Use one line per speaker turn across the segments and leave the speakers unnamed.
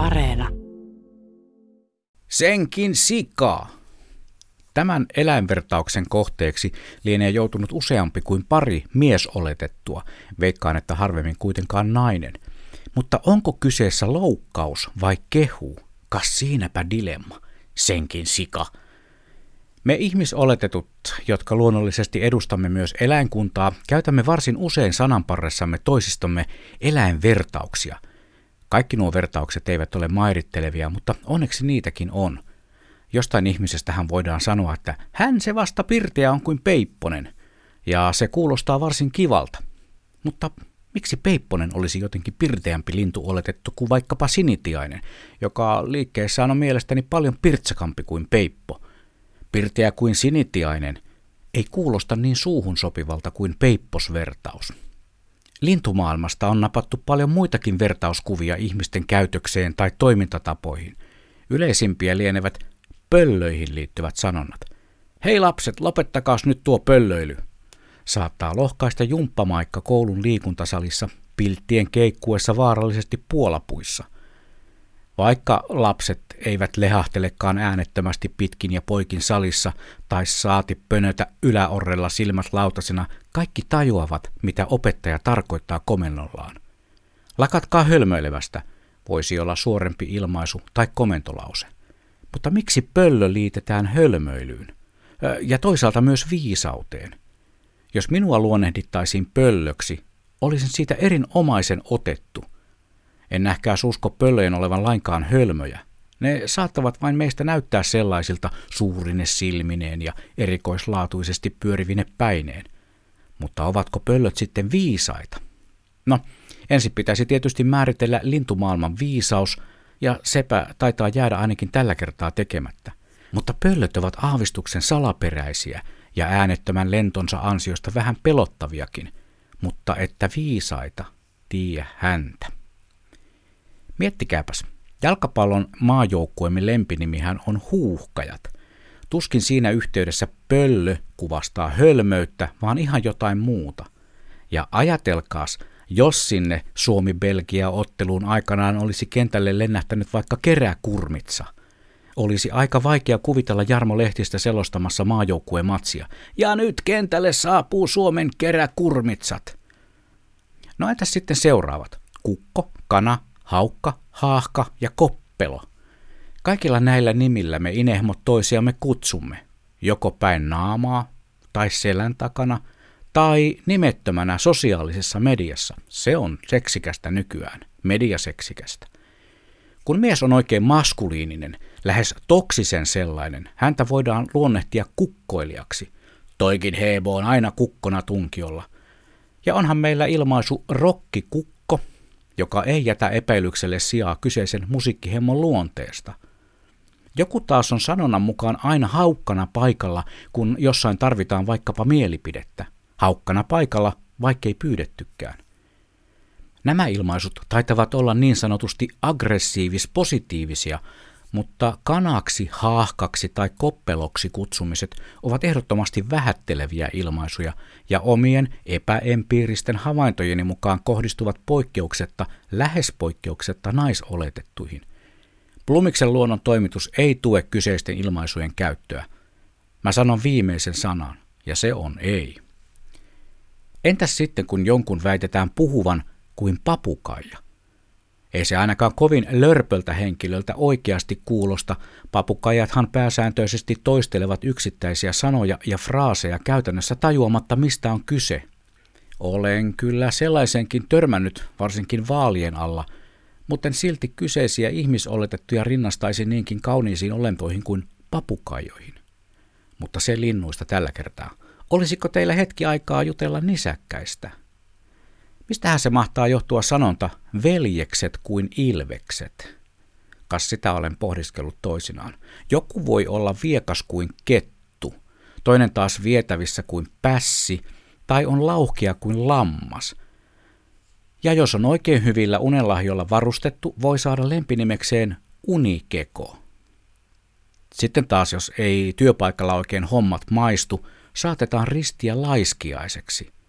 Areena.
Senkin sikaa. Tämän eläinvertauksen kohteeksi lienee joutunut useampi kuin pari miesoletettua, veikkaan että harvemmin kuitenkaan nainen. Mutta onko kyseessä loukkaus vai kehu? Kas siinäpä dilemma. Senkin sika. Me ihmisoletetut, jotka luonnollisesti edustamme myös eläinkuntaa, käytämme varsin usein sananparressamme toisistomme eläinvertauksia. Kaikki nuo vertaukset eivät ole mairittelevia, mutta onneksi niitäkin on. Jostain ihmisestähän voidaan sanoa, että hän se vasta pirteä on kuin Peipponen, ja se kuulostaa varsin kivalta. Mutta miksi Peipponen olisi jotenkin pirteämpi lintu oletettu kuin vaikkapa sinitiainen, joka liikkeessään on mielestäni paljon pirtsakampi kuin Peippo – Pirteä kuin sinitiainen ei kuulosta niin suuhun sopivalta kuin peipposvertaus. Lintumaailmasta on napattu paljon muitakin vertauskuvia ihmisten käytökseen tai toimintatapoihin. Yleisimpiä lienevät pöllöihin liittyvät sanonnat. Hei lapset, lopettakaas nyt tuo pöllöily. Saattaa lohkaista jumppamaikka koulun liikuntasalissa pilttien keikkuessa vaarallisesti puolapuissa – vaikka lapset eivät lehahtelekaan äänettömästi pitkin ja poikin salissa tai saati pönötä yläorrella silmät lautasena, kaikki tajuavat, mitä opettaja tarkoittaa komennollaan. Lakatkaa hölmöilevästä, voisi olla suorempi ilmaisu tai komentolause. Mutta miksi pöllö liitetään hölmöilyyn? Ja toisaalta myös viisauteen. Jos minua luonnehdittaisiin pöllöksi, olisin siitä erinomaisen otettu – en nähkää usko pöllöjen olevan lainkaan hölmöjä. Ne saattavat vain meistä näyttää sellaisilta suurine silmineen ja erikoislaatuisesti pyörivine päineen. Mutta ovatko pöllöt sitten viisaita? No, ensin pitäisi tietysti määritellä lintumaailman viisaus, ja sepä taitaa jäädä ainakin tällä kertaa tekemättä. Mutta pöllöt ovat aavistuksen salaperäisiä ja äänettömän lentonsa ansiosta vähän pelottaviakin, mutta että viisaita, tie häntä. Miettikääpäs, jalkapallon maajoukkueemme lempinimihän on huuhkajat. Tuskin siinä yhteydessä pöllö kuvastaa hölmöyttä, vaan ihan jotain muuta. Ja ajatelkaas, jos sinne Suomi-Belgia-otteluun aikanaan olisi kentälle lennähtänyt vaikka keräkurmitsa. Olisi aika vaikea kuvitella Jarmo Lehtistä selostamassa maajoukkueen matsia. Ja nyt kentälle saapuu Suomen keräkurmitsat. No entäs sitten seuraavat? Kukko, kana, haukka, haahka ja koppelo. Kaikilla näillä nimillä me inehmot toisiamme kutsumme, joko päin naamaa tai selän takana tai nimettömänä sosiaalisessa mediassa. Se on seksikästä nykyään, mediaseksikästä. Kun mies on oikein maskuliininen, lähes toksisen sellainen, häntä voidaan luonnehtia kukkoilijaksi. Toikin Hebo on aina kukkona tunkiolla. Ja onhan meillä ilmaisu rokkikukko joka ei jätä epäilykselle sijaa kyseisen musiikkihemmon luonteesta. Joku taas on sanonnan mukaan aina haukkana paikalla, kun jossain tarvitaan vaikkapa mielipidettä. Haukkana paikalla, vaikkei pyydettykään. Nämä ilmaisut taitavat olla niin sanotusti aggressiivis-positiivisia, mutta kanaksi, haahkaksi tai koppeloksi kutsumiset ovat ehdottomasti vähätteleviä ilmaisuja ja omien epäempiiristen havaintojeni mukaan kohdistuvat poikkeuksetta, lähes poikkeuksetta naisoletettuihin. Blumiksen luonnon toimitus ei tue kyseisten ilmaisujen käyttöä. Mä sanon viimeisen sanan, ja se on ei. Entäs sitten, kun jonkun väitetään puhuvan kuin papukaija – ei se ainakaan kovin lörpöltä henkilöltä oikeasti kuulosta. Papukajathan pääsääntöisesti toistelevat yksittäisiä sanoja ja fraaseja käytännössä tajuamatta mistä on kyse. Olen kyllä sellaisenkin törmännyt, varsinkin vaalien alla, mutta silti kyseisiä ihmisoletettuja rinnastaisin niinkin kauniisiin olentoihin kuin papukajoihin. Mutta se linnuista tällä kertaa. Olisiko teillä hetki aikaa jutella nisäkkäistä? Mistähän se mahtaa johtua sanonta veljekset kuin ilvekset? Kas sitä olen pohdiskellut toisinaan. Joku voi olla viekas kuin kettu, toinen taas vietävissä kuin pässi, tai on lauhkia kuin lammas. Ja jos on oikein hyvillä unelahjoilla varustettu, voi saada lempinimekseen unikeko. Sitten taas, jos ei työpaikalla oikein hommat maistu, saatetaan ristiä laiskiaiseksi –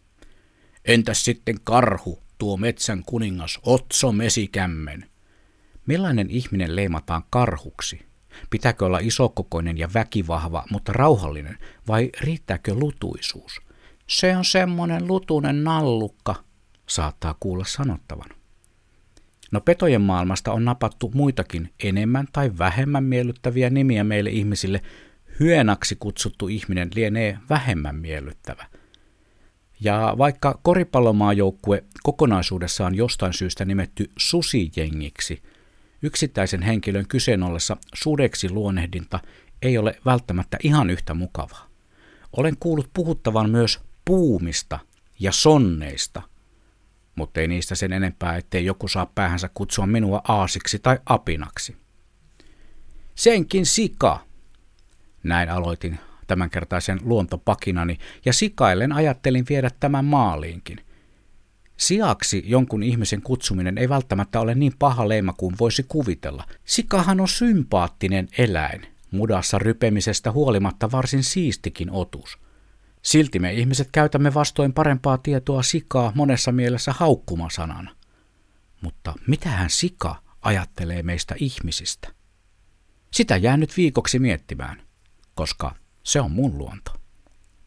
Entäs sitten karhu, tuo metsän kuningas Otso Mesikämmen? Millainen ihminen leimataan karhuksi? Pitääkö olla isokokoinen ja väkivahva, mutta rauhallinen, vai riittääkö lutuisuus? Se on semmoinen lutunen nallukka, saattaa kuulla sanottavan. No petojen maailmasta on napattu muitakin enemmän tai vähemmän miellyttäviä nimiä meille ihmisille. Hyenaksi kutsuttu ihminen lienee vähemmän miellyttävä. Ja vaikka koripallomaajoukkue kokonaisuudessaan jostain syystä nimetty susijengiksi, yksittäisen henkilön kyseen ollessa sudeksi luonehdinta ei ole välttämättä ihan yhtä mukavaa. Olen kuullut puhuttavan myös puumista ja sonneista, mutta ei niistä sen enempää, ettei joku saa päähänsä kutsua minua aasiksi tai apinaksi. Senkin sika. Näin aloitin tämänkertaisen luontopakinani ja sikaillen ajattelin viedä tämän maaliinkin. Siaksi jonkun ihmisen kutsuminen ei välttämättä ole niin paha leima kuin voisi kuvitella. Sikahan on sympaattinen eläin, mudassa rypemisestä huolimatta varsin siistikin otus – Silti me ihmiset käytämme vastoin parempaa tietoa sikaa monessa mielessä haukkumasanana. Mutta mitähän sika ajattelee meistä ihmisistä? Sitä jää nyt viikoksi miettimään, koska se on mun luonto.